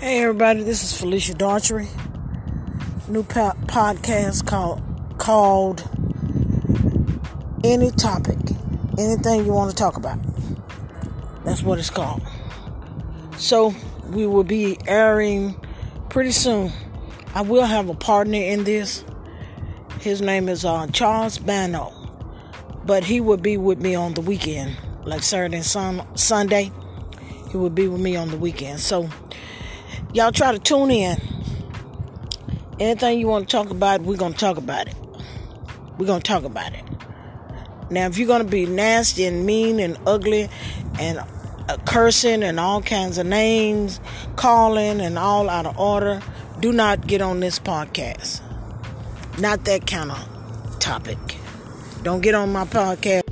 Hey everybody, this is Felicia Daughtry. New po- podcast called called Any Topic, anything you want to talk about. That's what it's called. So we will be airing pretty soon. I will have a partner in this. His name is uh, Charles Bano, but he will be with me on the weekend, like Saturday and sun- Sunday. He will be with me on the weekend. So y'all try to tune in. Anything you want to talk about, we're going to talk about it. We're going to talk about it. Now, if you're going to be nasty and mean and ugly and uh, cursing and all kinds of names, calling and all out of order, do not get on this podcast. Not that kind of topic. Don't get on my podcast.